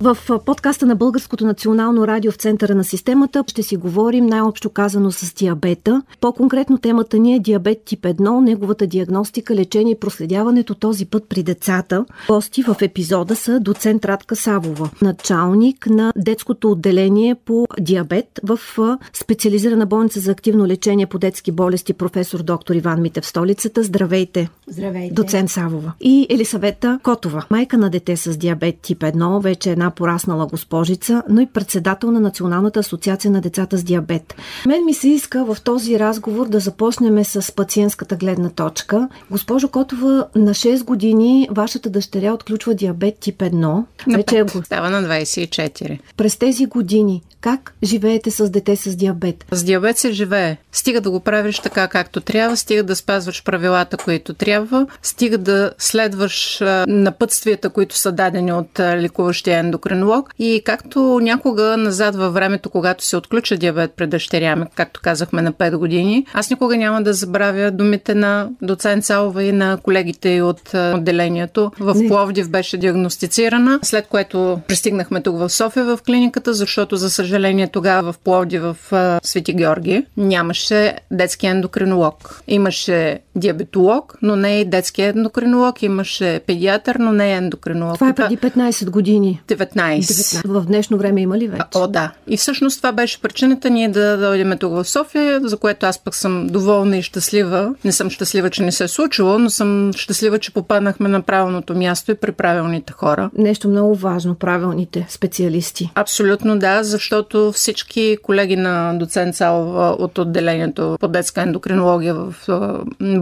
В подкаста на Българското национално радио в центъра на системата ще си говорим най-общо казано с диабета. По-конкретно темата ни е диабет тип 1, неговата диагностика, лечение и проследяването този път при децата. Гости в епизода са доцент Радка Савова, началник на детското отделение по диабет в специализирана болница за активно лечение по детски болести професор доктор Иван Митев в столицата. Здравейте! Здравейте! Доцент Савова. И Елисавета Котова, майка на дете с диабет тип 1, вече една пораснала госпожица, но и председател на Националната асоциация на децата с диабет. Мен ми се иска в този разговор да започнем с пациентската гледна точка. Госпожо Котова, на 6 години вашата дъщеря отключва диабет тип 1. Вече е... Става на 24. През тези години как живеете с дете с диабет? С диабет се живее. Стига да го правиш така както трябва, стига да спазваш правилата, които трябва, стига да следваш напътствията, които са дадени от лекуващия ендокринолог. И както някога назад във времето, когато се отключа диабет пред дъщеря ми, както казахме на 5 години, аз никога няма да забравя думите на доцент Салова и на колегите от отделението. В Не. Пловдив беше диагностицирана, след което пристигнахме тук в София в клиниката, защото за съжаление съжаление, тогава в Пловди, в Свети Георги, нямаше детски ендокринолог. Имаше диабетолог, но не и детски ендокринолог. Имаше педиатър, но не и ендокринолог. Това е преди 15 години. 19. 19. В днешно време има ли вече? О, да. И всъщност това беше причината ние да дойдем тук в София, за което аз пък съм доволна и щастлива. Не съм щастлива, че не се е случило, но съм щастлива, че попаднахме на правилното място и при правилните хора. Нещо много важно, правилните специалисти. Абсолютно да, защото всички колеги на доцент Салова от отделението по детска ендокринология в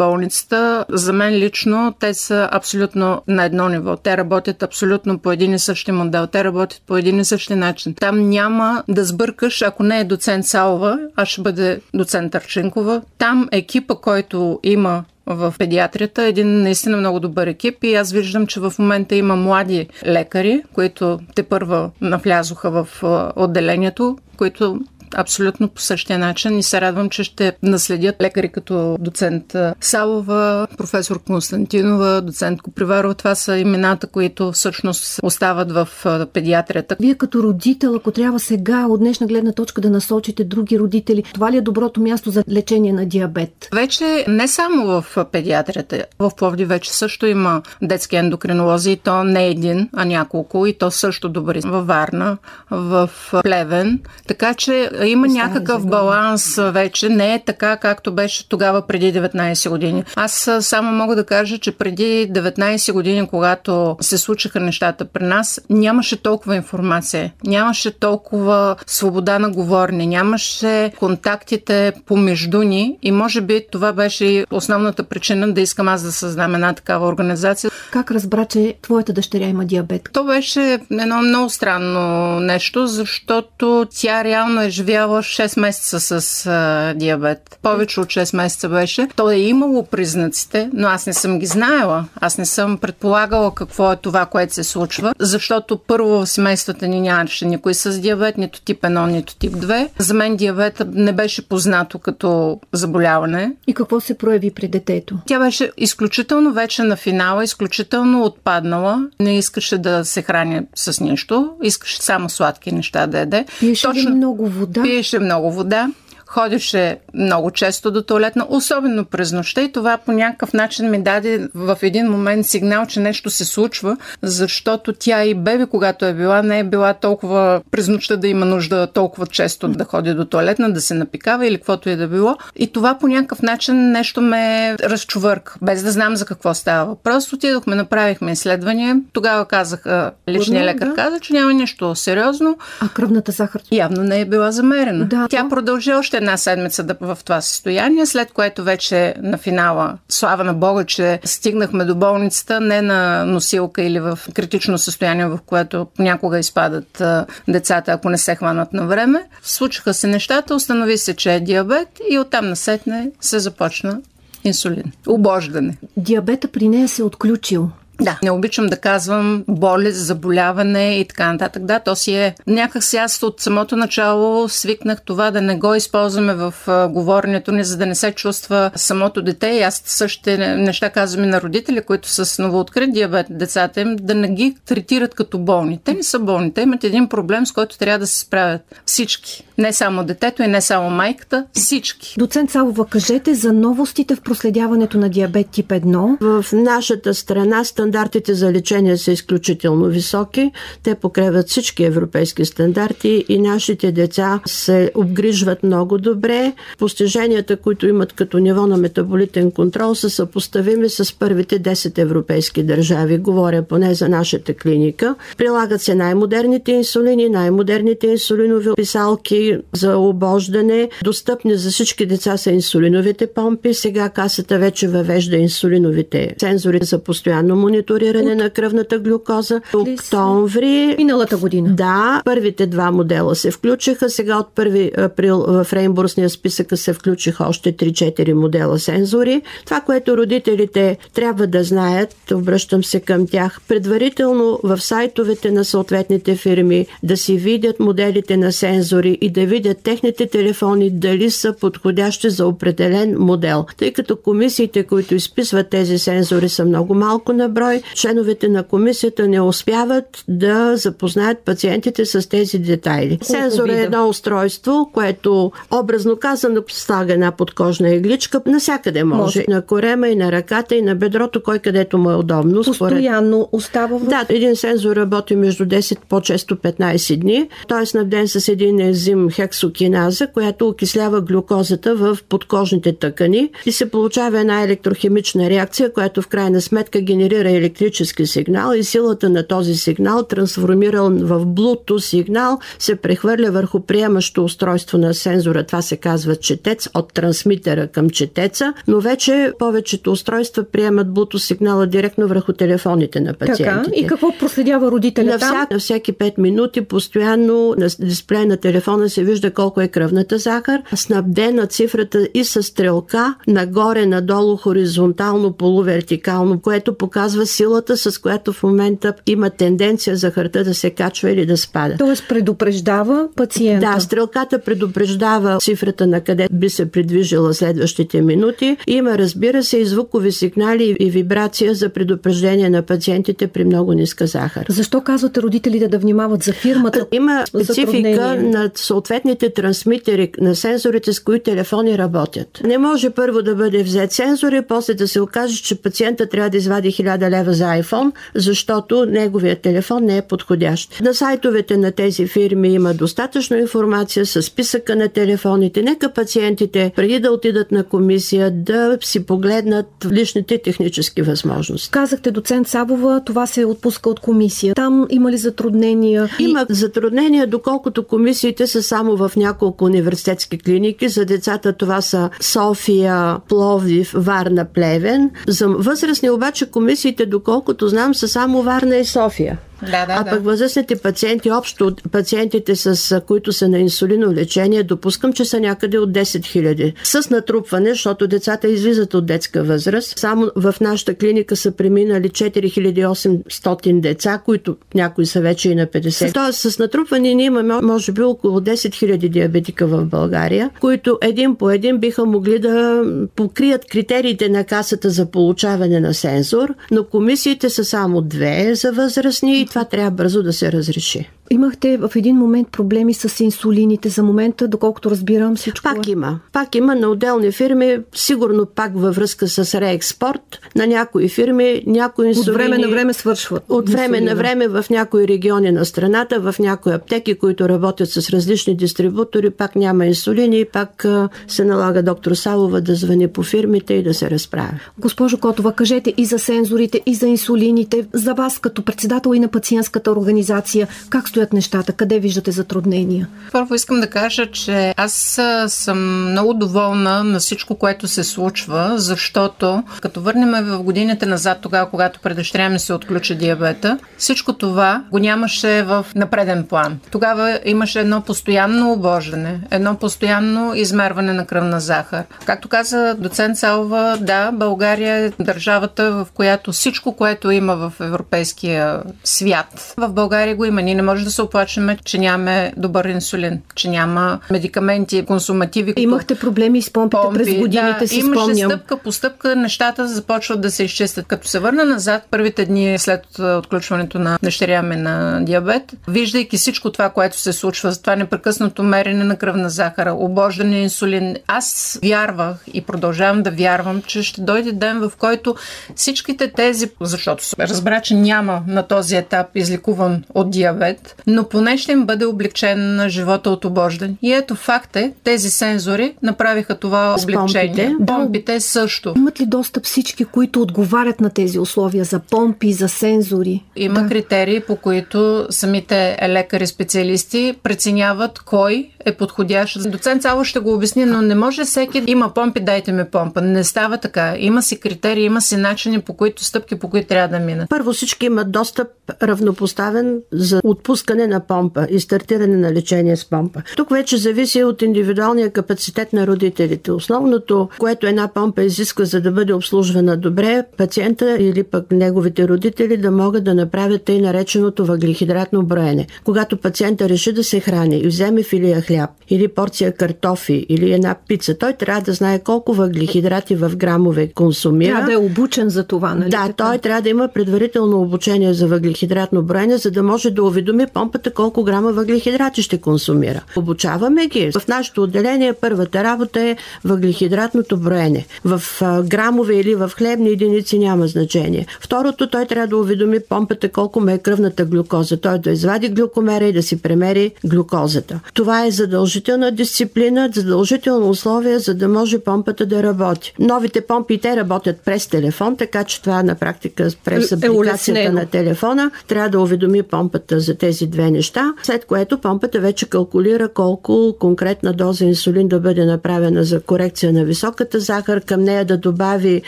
болницата, за мен лично те са абсолютно на едно ниво. Те работят абсолютно по един и същи модел. Те работят по един и същи начин. Там няма да сбъркаш, ако не е доцент Салова, а ще бъде доцент Търченкова. Там екипа, който има в педиатрията. Един наистина много добър екип и аз виждам, че в момента има млади лекари, които те първа навлязоха в отделението, които абсолютно по същия начин и се радвам, че ще наследят лекари като доцент Салова, професор Константинова, доцент Коприварова. Това са имената, които всъщност остават в педиатрията. Вие като родител, ако трябва сега от днешна гледна точка да насочите други родители, това ли е доброто място за лечение на диабет? Вече не само в педиатрията. В Пловди вече също има детски ендокринолози и то не един, а няколко и то също добри. Във Варна, в Плевен. Така че има някакъв баланс вече. Не е така, както беше тогава преди 19 години. Аз само мога да кажа, че преди 19 години, когато се случиха нещата при нас, нямаше толкова информация, нямаше толкова свобода на говорене, нямаше контактите помежду ни и може би това беше основната причина да искам аз да създам една такава организация. Как разбра, че твоята дъщеря има диабет? То беше едно много странно нещо, защото тя реално е живяла живяла 6 месеца с а, диабет. Повече от 6 месеца беше. То е имало признаците, но аз не съм ги знаела. Аз не съм предполагала какво е това, което се случва, защото първо в семействата ни нямаше никой с диабет, нито тип 1, нито тип 2. За мен диабет не беше познато като заболяване. И какво се прояви при детето? Тя беше изключително вече на финала, изключително отпаднала. Не искаше да се храни с нищо, искаше само сладки неща да яде. Пиеше Точно... много вода? Пиеше много вода ходеше много често до туалетна, особено през нощта и това по някакъв начин ми даде в един момент сигнал, че нещо се случва, защото тя и бебе, когато е била, не е била толкова през нощта да има нужда толкова често да ходи до туалетна, да се напикава или каквото и да било. И това по някакъв начин нещо ме разчувърка, без да знам за какво става въпрос. Отидохме, направихме изследвания. Тогава казаха, личният лекар да. каза, че няма нищо сериозно. А кръвната захар? Явно не е била замерена. Да, Тя продължи още една седмица да, в това състояние, след което вече на финала, слава на Бога, че стигнахме до болницата не на носилка или в критично състояние, в което понякога изпадат децата, ако не се хванат на време. Случиха се нещата, установи се, че е диабет и оттам насетне се започна инсулин. Обождане. Диабета при нея се е отключил. Да, не обичам да казвам болест, заболяване и така нататък. Да, то си е. Някак си аз от самото начало свикнах това да не го използваме в говоренето ни, за да не се чувства самото дете. И аз същите неща казвам и на родители, които са с новооткрит диабет, децата им, да не ги третират като болни. Те не са болни. Те имат един проблем, с който трябва да се справят всички. Не само детето и не само майката, всички. Доцент Савова, кажете за новостите в проследяването на диабет тип 1. В нашата страна стандартите за лечение са изключително високи. Те покреват всички европейски стандарти и нашите деца се обгрижват много добре. Постиженията, които имат като ниво на метаболитен контрол, са съпоставими с първите 10 европейски държави. Говоря поне за нашата клиника. Прилагат се най-модерните инсулини, най-модерните инсулинови писалки за обождане. Достъпни за всички деца са инсулиновите помпи. Сега касата вече въвежда инсулиновите сензори за постоянно мониториране От... на кръвната глюкоза. Октомври. Миналата година. Да, първите два модела се включиха. Сега от 1 април в реимбурсния списък се включиха още 3-4 модела сензори. Това, което родителите трябва да знаят, обръщам се към тях, предварително в сайтовете на съответните фирми да си видят моделите на сензори и да видят техните телефони дали са подходящи за определен модел. Тъй като комисиите, които изписват тези сензори са много малко на брой, членовете на комисията не успяват да запознаят пациентите с тези детайли. Сензор е едно устройство, което образно казано слага една подкожна игличка. Насякъде може. може. На корема и на ръката и на бедрото, кой където му е удобно. Постоянно според... остава в... Да, един сензор работи между 10, по-често 15 дни. Той е снабден с един ензим хексокиназа, която окислява глюкозата в подкожните тъкани и се получава една електрохимична реакция, която в крайна сметка генерира електрически сигнал и силата на този сигнал, трансформиран в Bluetooth сигнал, се прехвърля върху приемащо устройство на сензора. Това се казва четец от трансмитера към четеца, но вече повечето устройства приемат Bluetooth сигнала директно върху телефоните на пациентите. Така, и какво проследява родителя на там? на всеки 5 минути постоянно на дисплея на телефона се вижда колко е кръвната захар, снабдена цифрата и с стрелка нагоре, надолу, хоризонтално, полувертикално, което показва силата, с която в момента има тенденция захарта да се качва или да спада. Тоест предупреждава пациента. Да, стрелката предупреждава цифрата на къде би се придвижила следващите минути. Има, разбира се, и звукови сигнали и вибрация за предупреждение на пациентите при много ниска захар. Защо казвате родителите да внимават за фирмата? Има специфика на съответните трансмитери на сензорите, с които телефони работят. Не може първо да бъде взет сензор и после да се окаже, че пациента трябва да извади 1000 лева за iPhone, защото неговият телефон не е подходящ. На сайтовете на тези фирми има достатъчно информация с списъка на телефоните. Нека пациентите, преди да отидат на комисия, да си погледнат личните технически възможности. Казахте, доцент Сабова, това се отпуска от комисия. Там има ли затруднения? Има затруднения, доколкото комисиите са само в няколко университетски клиники. За децата това са София, Пловдив, Варна, Плевен. За възрастни обаче комисиите, доколкото знам, са само Варна и София. Да, да, а пък възрастните пациенти, общо пациентите, с които са на инсулино лечение, допускам, че са някъде от 10 000. С натрупване, защото децата излизат от детска възраст. Само в нашата клиника са преминали 4800 деца, които някои са вече и на 50. Тоест с натрупване ние имаме може би около 10 000 диабетика в България, които един по един биха могли да покрият критериите на касата за получаване на сензор, но комисиите са само две за възрастни и това трябва бързо да се разреши. Имахте в един момент проблеми с инсулините. За момента, доколкото разбирам всичко. Пак има. Пак има на отделни фирми, сигурно пак във връзка с реекспорт. На някои фирми някои инсулини... От време на време свършват. От време инсулина. на време в някои региони на страната, в някои аптеки, които работят с различни дистрибутори, пак няма инсулини и пак се налага доктор Салова да звъни по фирмите и да се разправя. Госпожо Котова, кажете и за сензорите, и за инсулините, за вас като председател и на пациентската организация, как стоят нещата? Къде виждате затруднения? Първо искам да кажа, че аз съм много доволна на всичко, което се случва, защото като върнем в годините назад, тогава, когато предъщря ми се отключи диабета, всичко това го нямаше в напреден план. Тогава имаше едно постоянно обождане, едно постоянно измерване на кръвна захар. Както каза доцент Салва, да, България е държавата, в която всичко, което има в европейския свят, в България го има. Ние не можем да се оплачеме, че нямаме добър инсулин, че няма медикаменти, консумативи. Имахте проблеми с помпите помпи, през годините, да, си имаше спомням. стъпка по стъпка, нещата започват да се изчистят. Като се върна назад, първите дни след отключването на дъщеря ми на диабет, виждайки всичко това, което се случва, това непрекъснато мерене на кръвна захара, обождане инсулин, аз вярвах и продължавам да вярвам, че ще дойде ден, в който всичките тези, защото разбра, че няма на този етап изликуван от диабет, но поне ще им бъде облегчен на живота от обождане. И ето факт е, тези сензори направиха това облегчение. Помпите, помпите също. Имат ли достъп всички, които отговарят на тези условия за помпи, за сензори? Има да. критерии, по които самите лекари, специалисти преценяват кой е подходящ. Доцент Цало ще го обясни, но не може всеки има помпи, дайте ми помпа. Не става така. Има си критерии, има си начини, по които стъпки, по които трябва да минат. Първо всички имат достъп равнопоставен за отпускане на помпа и стартиране на лечение с помпа. Тук вече зависи от индивидуалния капацитет на родителите. Основното, което една помпа изисква за да бъде обслужвана добре, пациента или пък неговите родители да могат да направят тъй нареченото въглехидратно броене. Когато пациента реши да се храни и вземе филия хляб или порция картофи или една пица, той трябва да знае колко въглехидрати в грамове консумира. Трябва да е обучен за това, нали? Да, той трябва да има предварително обучение за въглехидратно броене, за да може да уведоми помпата колко грама въглехидрати ще консумира. Обучаваме ги. В нашето отделение първата работа е въглехидратното броене. В грамове или в хлебни единици няма значение. Второто, той трябва да уведоми помпата колко ме е кръвната глюкоза. Той да извади глюкомера и да си премери глюкозата. Това е задължителна дисциплина, задължително условие, за да може помпата да работи. Новите помпи те работят през телефон, така че това на практика през е, е апликацията на телефона трябва да уведоми помпата за тези две неща, след което помпата вече калкулира колко конкретна доза инсулин да бъде направена за корекция на високата захар, към нея да добави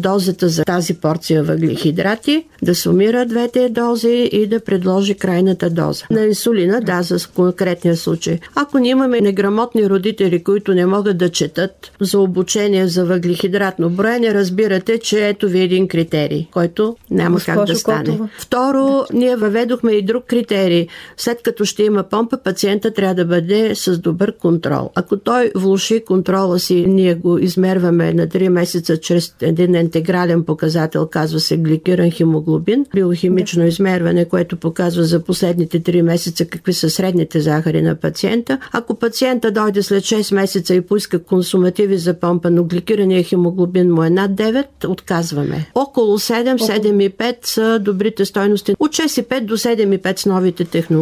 дозата за тази порция въглехидрати, да сумира двете дози и да предложи крайната доза. На инсулина, да, за конкретния случай. Ако ние имаме неграмотни родители, които не могат да четат за обучение за въглехидратно броене, разбирате, че ето ви един критерий, който няма Госпожо как да стане. Котова. Второ, ние въведохме и друг критерий. След като ще има помпа, пациента трябва да бъде с добър контрол. Ако той влуши контрола си, ние го измерваме на 3 месеца чрез един интегрален показател, казва се гликиран хемоглобин, биохимично да. измерване, което показва за последните 3 месеца какви са средните захари на пациента. Ако пациента дойде след 6 месеца и поиска консумативи за помпа, но гликирания хемоглобин му е над 9, отказваме. Около 7, 7,5 са добрите стойности. От 6,5 до 7,5 с новите технологии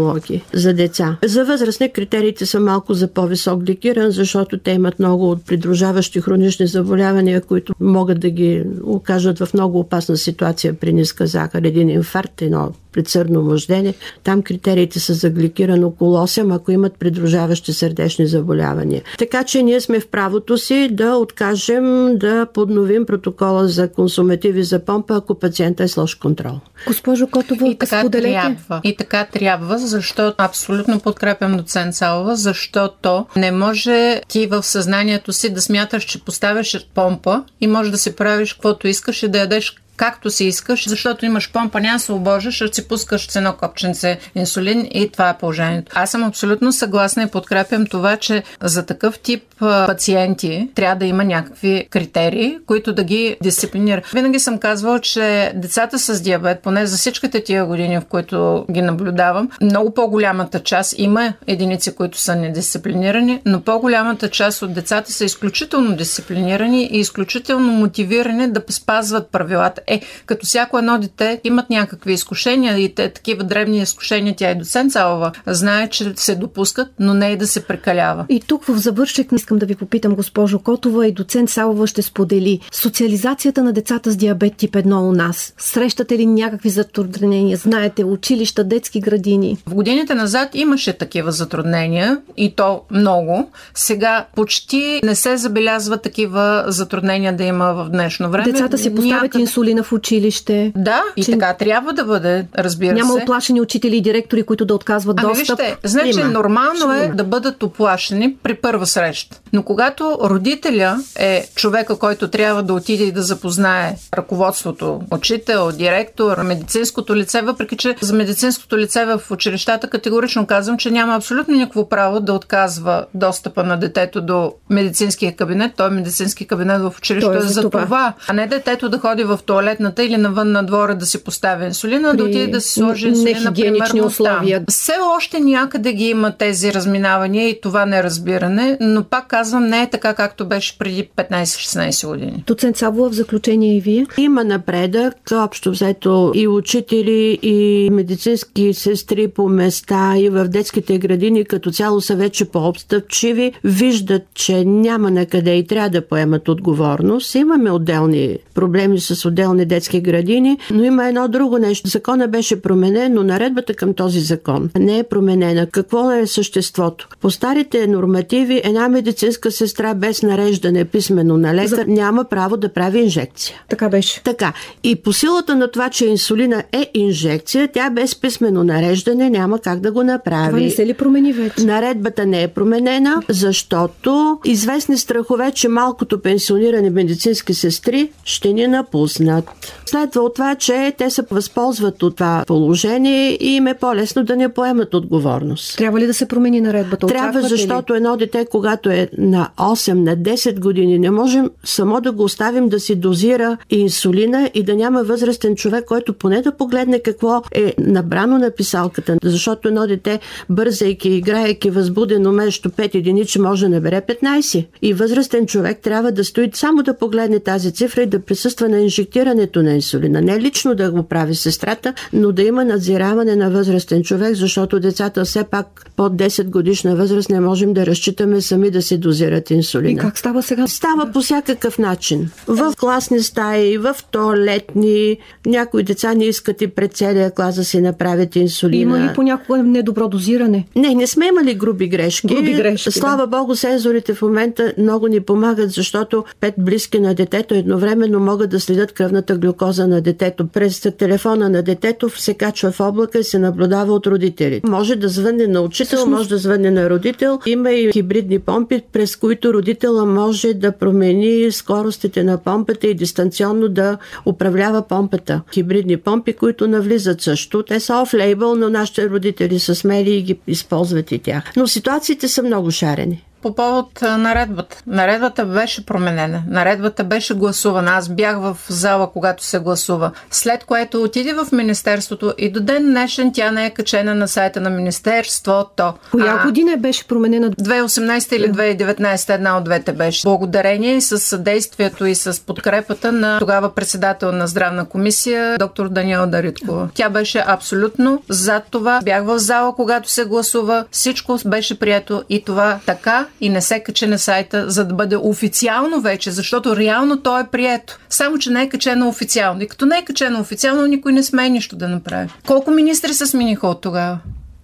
за деца. За възрастни критериите са малко за по-висок гликиран, защото те имат много от придружаващи хронични заболявания, които могат да ги окажат в много опасна ситуация при ниска захар. Един инфаркт, едно предсърдно мъждене. Там критериите са за гликиран около 8, ако имат придружаващи сърдечни заболявания. Така че ние сме в правото си да откажем да подновим протокола за консумативи за помпа, ако пациента е с лош контрол. Госпожо Котова, и така споделете. трябва. И така трябва, защото абсолютно подкрепям доцент Салва, защото не може ти в съзнанието си да смяташ, че поставяш помпа и може да се правиш каквото искаш и да ядеш както си искаш, защото имаш помпа, няма се обожаш, ще си пускаш с едно копченце инсулин и това е положението. Аз съм абсолютно съгласна и подкрепям това, че за такъв тип пациенти трябва да има някакви критерии, които да ги дисциплинират. Винаги съм казвала, че децата с диабет, поне за всичките тия години, в които ги наблюдавам, много по-голямата част има единици, които са недисциплинирани, но по-голямата част от децата са изключително дисциплинирани и изключително мотивирани да спазват правилата. Е, като всяко едно дете имат някакви изкушения и те такива древни изкушения, тя и доцент Салова знае, че се допускат, но не и да се прекалява. И тук в завършек искам да ви попитам, госпожо Котова и доцент Салова ще сподели. Социализацията на децата с диабет тип 1 у нас. Срещате ли някакви затруднения? Знаете, училища, детски градини? В годините назад имаше такива затруднения и то много. Сега почти не се забелязва такива затруднения да има в днешно време. Децата си поставят Някъде... инсулина в училище. Да, и че... така трябва да бъде, разбира Няма се. Няма оплашени учители и директори, които да отказват ами, достъп. Вижте, значи има. нормално е да бъдат оплашени при първа среща. Но когато родителя е човека, който трябва да отиде и да запознае ръководството, учител, директор, медицинското лице, въпреки че за медицинското лице в училищата категорично казвам, че няма абсолютно никакво право да отказва достъпа на детето до медицинския кабинет. Той е медицински кабинет в училището е за това. това. А не детето да ходи в туалетната или навън на двора да си поставя инсулина, При... да отиде да си сложи инсулина, примерно условия. Там. Все още някъде ги има тези разминавания и това неразбиране, но пак казвам, не е така както беше преди 15-16 години. Доцент Сабова, в заключение и вие? Има напредък, общо взето и учители, и медицински сестри по места, и в детските градини като цяло са вече по-обстъпчиви, виждат, че няма на къде и трябва да поемат отговорност. Имаме отделни проблеми с отделни детски градини, но има едно друго нещо. Закона беше променен, но наредбата към този закон не е променена. Какво е съществото? По старите нормативи една медицинска сестра без нареждане писменно на лекар За... няма право да прави инжекция. Така беше. Така. И по силата на това, че инсулина е инжекция, тя без писмено нареждане няма как да го направи. Това не се ли промени вече? Наредбата не е променена, защото известни страхове, че малкото пенсионирани медицински сестри ще ни напуснат. Следва от това, че те се възползват от това положение и им е по-лесно да не поемат отговорност. Трябва ли да се промени наредбата? Трябва, защото ли? едно дете, когато е на 8, на 10 години, не можем само да го оставим да си дозира инсулина и да няма възрастен човек, който поне да погледне какво е набрано на писалката. Защото едно дете, бързайки, играейки възбудено между 5 единичи, може да набере 15. И възрастен човек трябва да стои само да погледне тази цифра и да присъства на инжектирането на инсулина. Не лично да го прави сестрата, но да има надзираване на възрастен човек, защото децата все пак под 10 годишна възраст не можем да разчитаме сами да си дозират инсулина. И как става сега? Става по всякакъв начин. В класни стаи, в туалетни. Някои деца не искат и пред целия клас да си направят инсулина. Има ли понякога недобро дозиране? Не, не сме имали груби грешки. Груби грешки Слава да. Богу, сензорите в момента много ни помагат, защото пет близки на детето едновременно могат да следят кръвната глюкоза на детето. През телефона на детето се качва в облака и се наблюдава от родители. Може да звънне на учител, Всъщност... може да звънне на родител. Има и хибридни помпи, през които родителя може да промени скоростите на помпата и дистанционно да управлява помпата. Хибридни помпи, които навлизат също. Те са оф-лейбъл, но нашите родители са смели и ги използват и тях. Но ситуациите са много шарени по повод наредбата. Наредбата беше променена. Наредбата беше гласувана. Аз бях в зала, когато се гласува. След което отиде в Министерството и до ден днешен тя не е качена на сайта на Министерството. Коя а, година беше променена? 2018 или 2019, една от двете беше. Благодарение и с съдействието и с подкрепата на тогава председател на здравна комисия, доктор Даниела Дариткова. Тя беше абсолютно за това. Бях в зала, когато се гласува. Всичко беше прието и това така и не се каче на сайта, за да бъде официално вече, защото реално то е прието. Само, че не е качено официално. И като не е качено официално, никой не смее нищо да направи. Колко министри се смениха от тогава?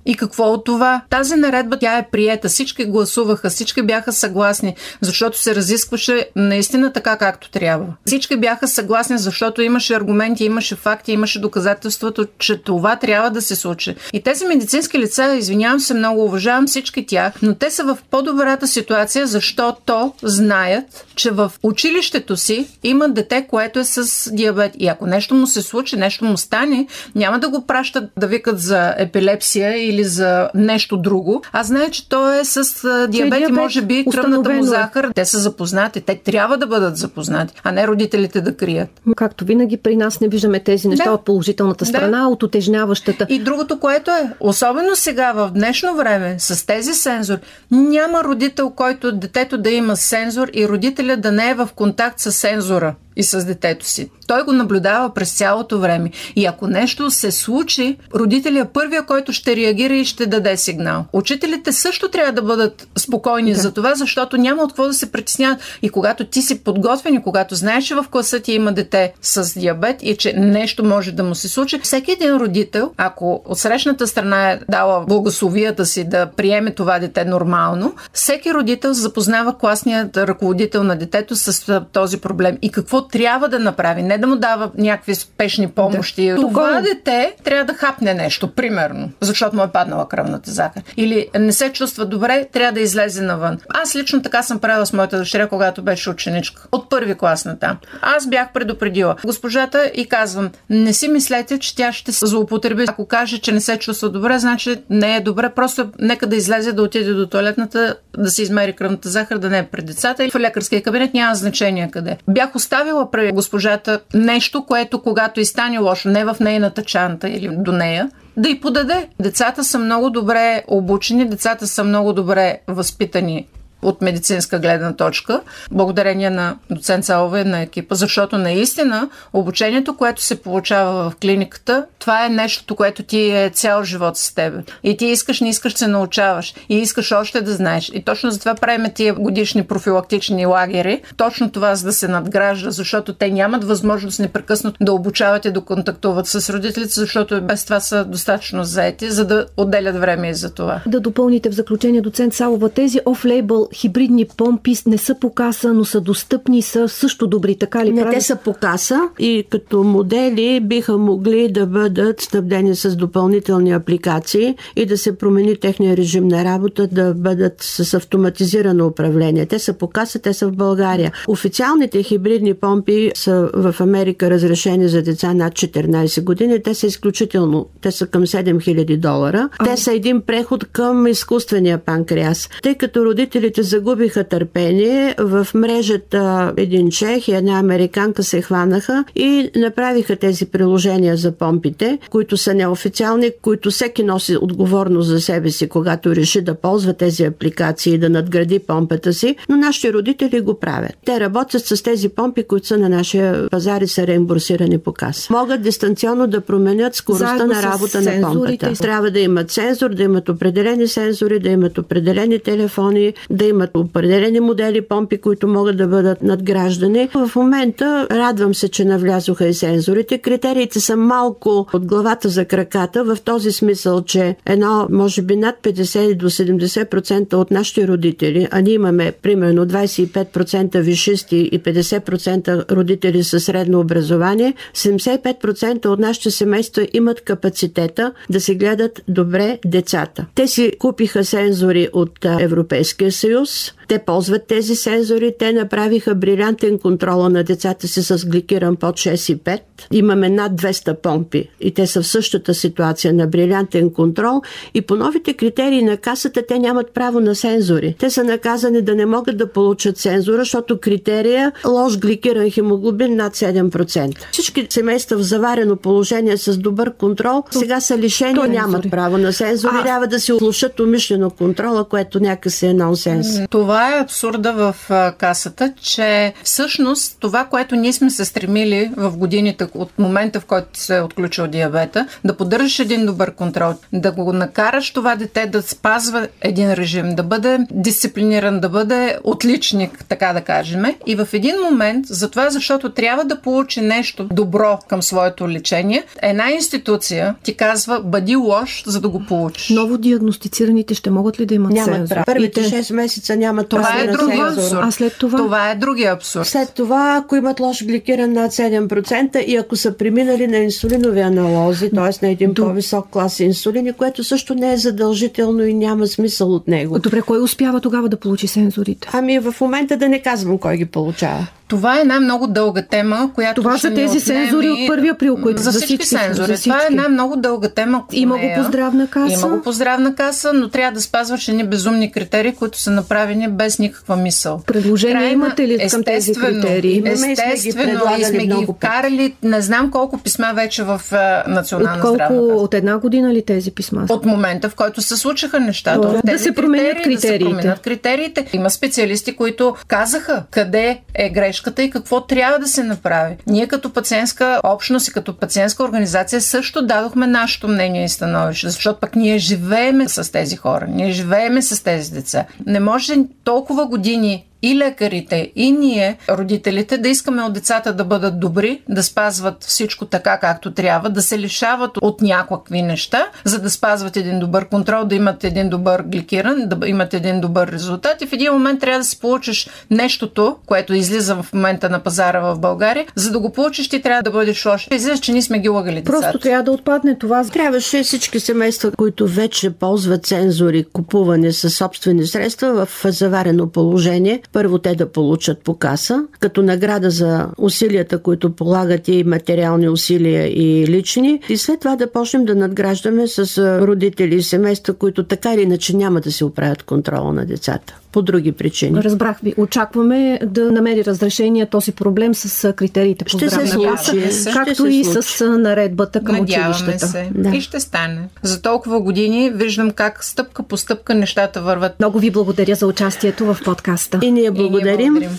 И какво от това? Тази наредба тя е приета. Всички гласуваха, всички бяха съгласни, защото се разискваше наистина така както трябва. Всички бяха съгласни, защото имаше аргументи, имаше факти, имаше доказателството, че това трябва да се случи. И тези медицински лица, извинявам се много, уважавам всички тях, но те са в по-добрата ситуация, защото знаят, че в училището си има дете, което е с диабет. И ако нещо му се случи, нещо му стане, няма да го пращат да викат за епилепсия или или за нещо друго. Аз знае, че той е с диабет, диабет и може би кръвната му е. захар. Те са запознати. Те трябва да бъдат запознати, а не родителите да крият. Както винаги при нас не виждаме тези неща да. от положителната страна, да. от отежняващата. И другото, което е, особено сега в днешно време с тези сензори, няма родител, който детето да има сензор и родителя да не е в контакт с сензора. И с детето си. Той го наблюдава през цялото време. И ако нещо се случи, родителя е първия, който ще реагира и ще даде сигнал. Учителите също трябва да бъдат спокойни да. за това, защото няма от какво да се притесняват. И когато ти си подготвен и когато знаеш, че в класа ти има дете с диабет и че нещо може да му се случи, всеки един родител, ако от срещната страна е дала благословията си да приеме това дете нормално, всеки родител запознава класният ръководител на детето с този проблем и какво трябва да направи. Не да му дава някакви спешни помощи. Да. Това дете трябва да хапне нещо, примерно, защото му е паднала кръвната захар. Или не се чувства добре, трябва да излезе навън. Аз лично така съм правила с моята дъщеря, когато беше ученичка. От първи клас на там. Аз бях предупредила госпожата и казвам, не си мислете, че тя ще се злоупотреби. Ако каже, че не се чувства добре, значи не е добре. Просто нека да излезе, да отиде до туалетната, да се измери кръвната захар, да не е пред децата. И в лекарския кабинет няма значение къде. Бях оставила при госпожата нещо, което когато и стане лошо, не в нейната чанта или до нея, да й подаде. Децата са много добре обучени, децата са много добре възпитани от медицинска гледна точка, благодарение на доцент Салова и на екипа, защото наистина обучението, което се получава в клиниката, това е нещото, което ти е цял живот с теб. И ти искаш, не искаш, се научаваш. И искаш още да знаеш. И точно затова правим тия годишни профилактични лагери. Точно това, за да се надгражда, защото те нямат възможност непрекъснато да обучават и да контактуват с родителите, защото без това са достатъчно заети, за да отделят време и за това. Да допълните в заключение, доцент Салова, тези оф-лейбъл хибридни помпи не са по каса, но са достъпни, са също добри, така ли? Не, прави? те са по каса и като модели биха могли да бъдат снабдени с допълнителни апликации и да се промени техния режим на работа, да бъдат с автоматизирано управление. Те са по каса, те са в България. Официалните хибридни помпи са в Америка разрешени за деца над 14 години. Те са изключително, те са към 7000 долара. Те са един преход към изкуствения панкреас. Тъй като родителите загубиха търпение. В мрежата един чех и една американка се хванаха и направиха тези приложения за помпите, които са неофициални, които всеки носи отговорност за себе си, когато реши да ползва тези апликации и да надгради помпата си, но нашите родители го правят. Те работят с тези помпи, които са на нашия пазар и са реимбурсирани по каса. Могат дистанционно да променят скоростта Заедно на работа на помпата. Трябва да имат сензор, да имат определени сензори, да имат определени телефони, да имат определени модели помпи, които могат да бъдат надграждани. В момента радвам се, че навлязоха и сензорите. Критериите са малко от главата за краката, в този смисъл, че едно, може би над 50 до 70% от нашите родители, а ние имаме примерно 25% вишисти и 50% родители със средно образование, 75% от нашите семейства имат капацитета да се гледат добре децата. Те си купиха сензори от Европейския съюз, съюз. Те ползват тези сензори. Те направиха брилянтен контрол на децата си с гликиран под 6 и 5. Имаме над 200 помпи и те са в същата ситуация на брилянтен контрол. И по новите критерии на касата те нямат право на сензори. Те са наказани да не могат да получат сензора, защото критерия лош гликиран хемоглобин над 7%. Всички семейства в заварено положение с добър контрол сега са лишени, нямат право на сензори. А... Трябва да си оглушат умишлено контрола, което някакси е нонсенс. Това е абсурда в касата, че всъщност това, което ние сме се стремили в годините от момента, в който се е отключил диабета, да поддържаш един добър контрол, да го накараш това дете да спазва един режим, да бъде дисциплиниран, да бъде отличник, така да кажем. И в един момент, затова защото трябва да получи нещо добро към своето лечение, една институция ти казва, бъди лош, за да го получиш. Ново диагностицираните ще могат ли да имат Нямат право. Първите 6 месеца нямат това е други абсурд. А след това? Това е другия абсурд. След това, ако имат лош гликиран над 7% и ако са преминали на инсулинови аналози, т.е. на един До... по-висок клас инсулини, което също не е задължително и няма смисъл от него. Добре, кой успява тогава да получи сензорите? Ами в момента да не казвам кой ги получава. Това е една много дълга тема, която Това са тези сензори от 1 април, които за, за всички, всички сензори. За всички. Това е една много дълга тема. Има го по здравна каса. Има го по здравна каса, но трябва да спазваш едни безумни критерии, които са направени без никаква мисъл. Предложения Крайна, имате ли към тези критерии? Естествено, и сме ги вкарали. Не знам колко писма вече в Национална от колко, здравна каса. От една година ли тези писма? От момента, в който се случиха нещата. Добре. Да се променят критериите. Да се променят критериите. Има специалисти, които казаха къде е грешно грешката и какво трябва да се направи. Ние като пациентска общност и като пациентска организация също дадохме нашето мнение и становище, защото пък ние живееме с тези хора, ние живееме с тези деца. Не може толкова години и лекарите, и ние, родителите, да искаме от децата да бъдат добри, да спазват всичко така, както трябва, да се лишават от някакви неща, за да спазват един добър контрол, да имат един добър гликиран, да имат един добър резултат. И в един момент трябва да си получиш нещото, което излиза в момента на пазара в България. За да го получиш, ти трябва да бъдеш лош. Излиза, че ние сме ги лъгали децата. Просто трябва да отпадне това. Трябваше всички семейства, които вече ползват цензори, купуване със собствени средства в заварено положение, първо те да получат по каса, като награда за усилията, които полагат и материални усилия и лични. И след това да почнем да надграждаме с родители и семейства, които така или иначе няма да се оправят контрола на децата по други причини. Разбрах ви. Очакваме да намери разрешение този проблем с критериите по ще се случи, каса, както се и случи. с наредбата към Надяваме училищата. се. Да. И ще стане. За толкова години виждам как стъпка по стъпка нещата върват. Много ви благодаря за участието в подкаста. И ние благодарим. И ние благодарим.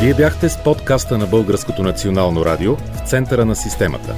Вие бяхте с подкаста на Българското национално радио в центъра на системата.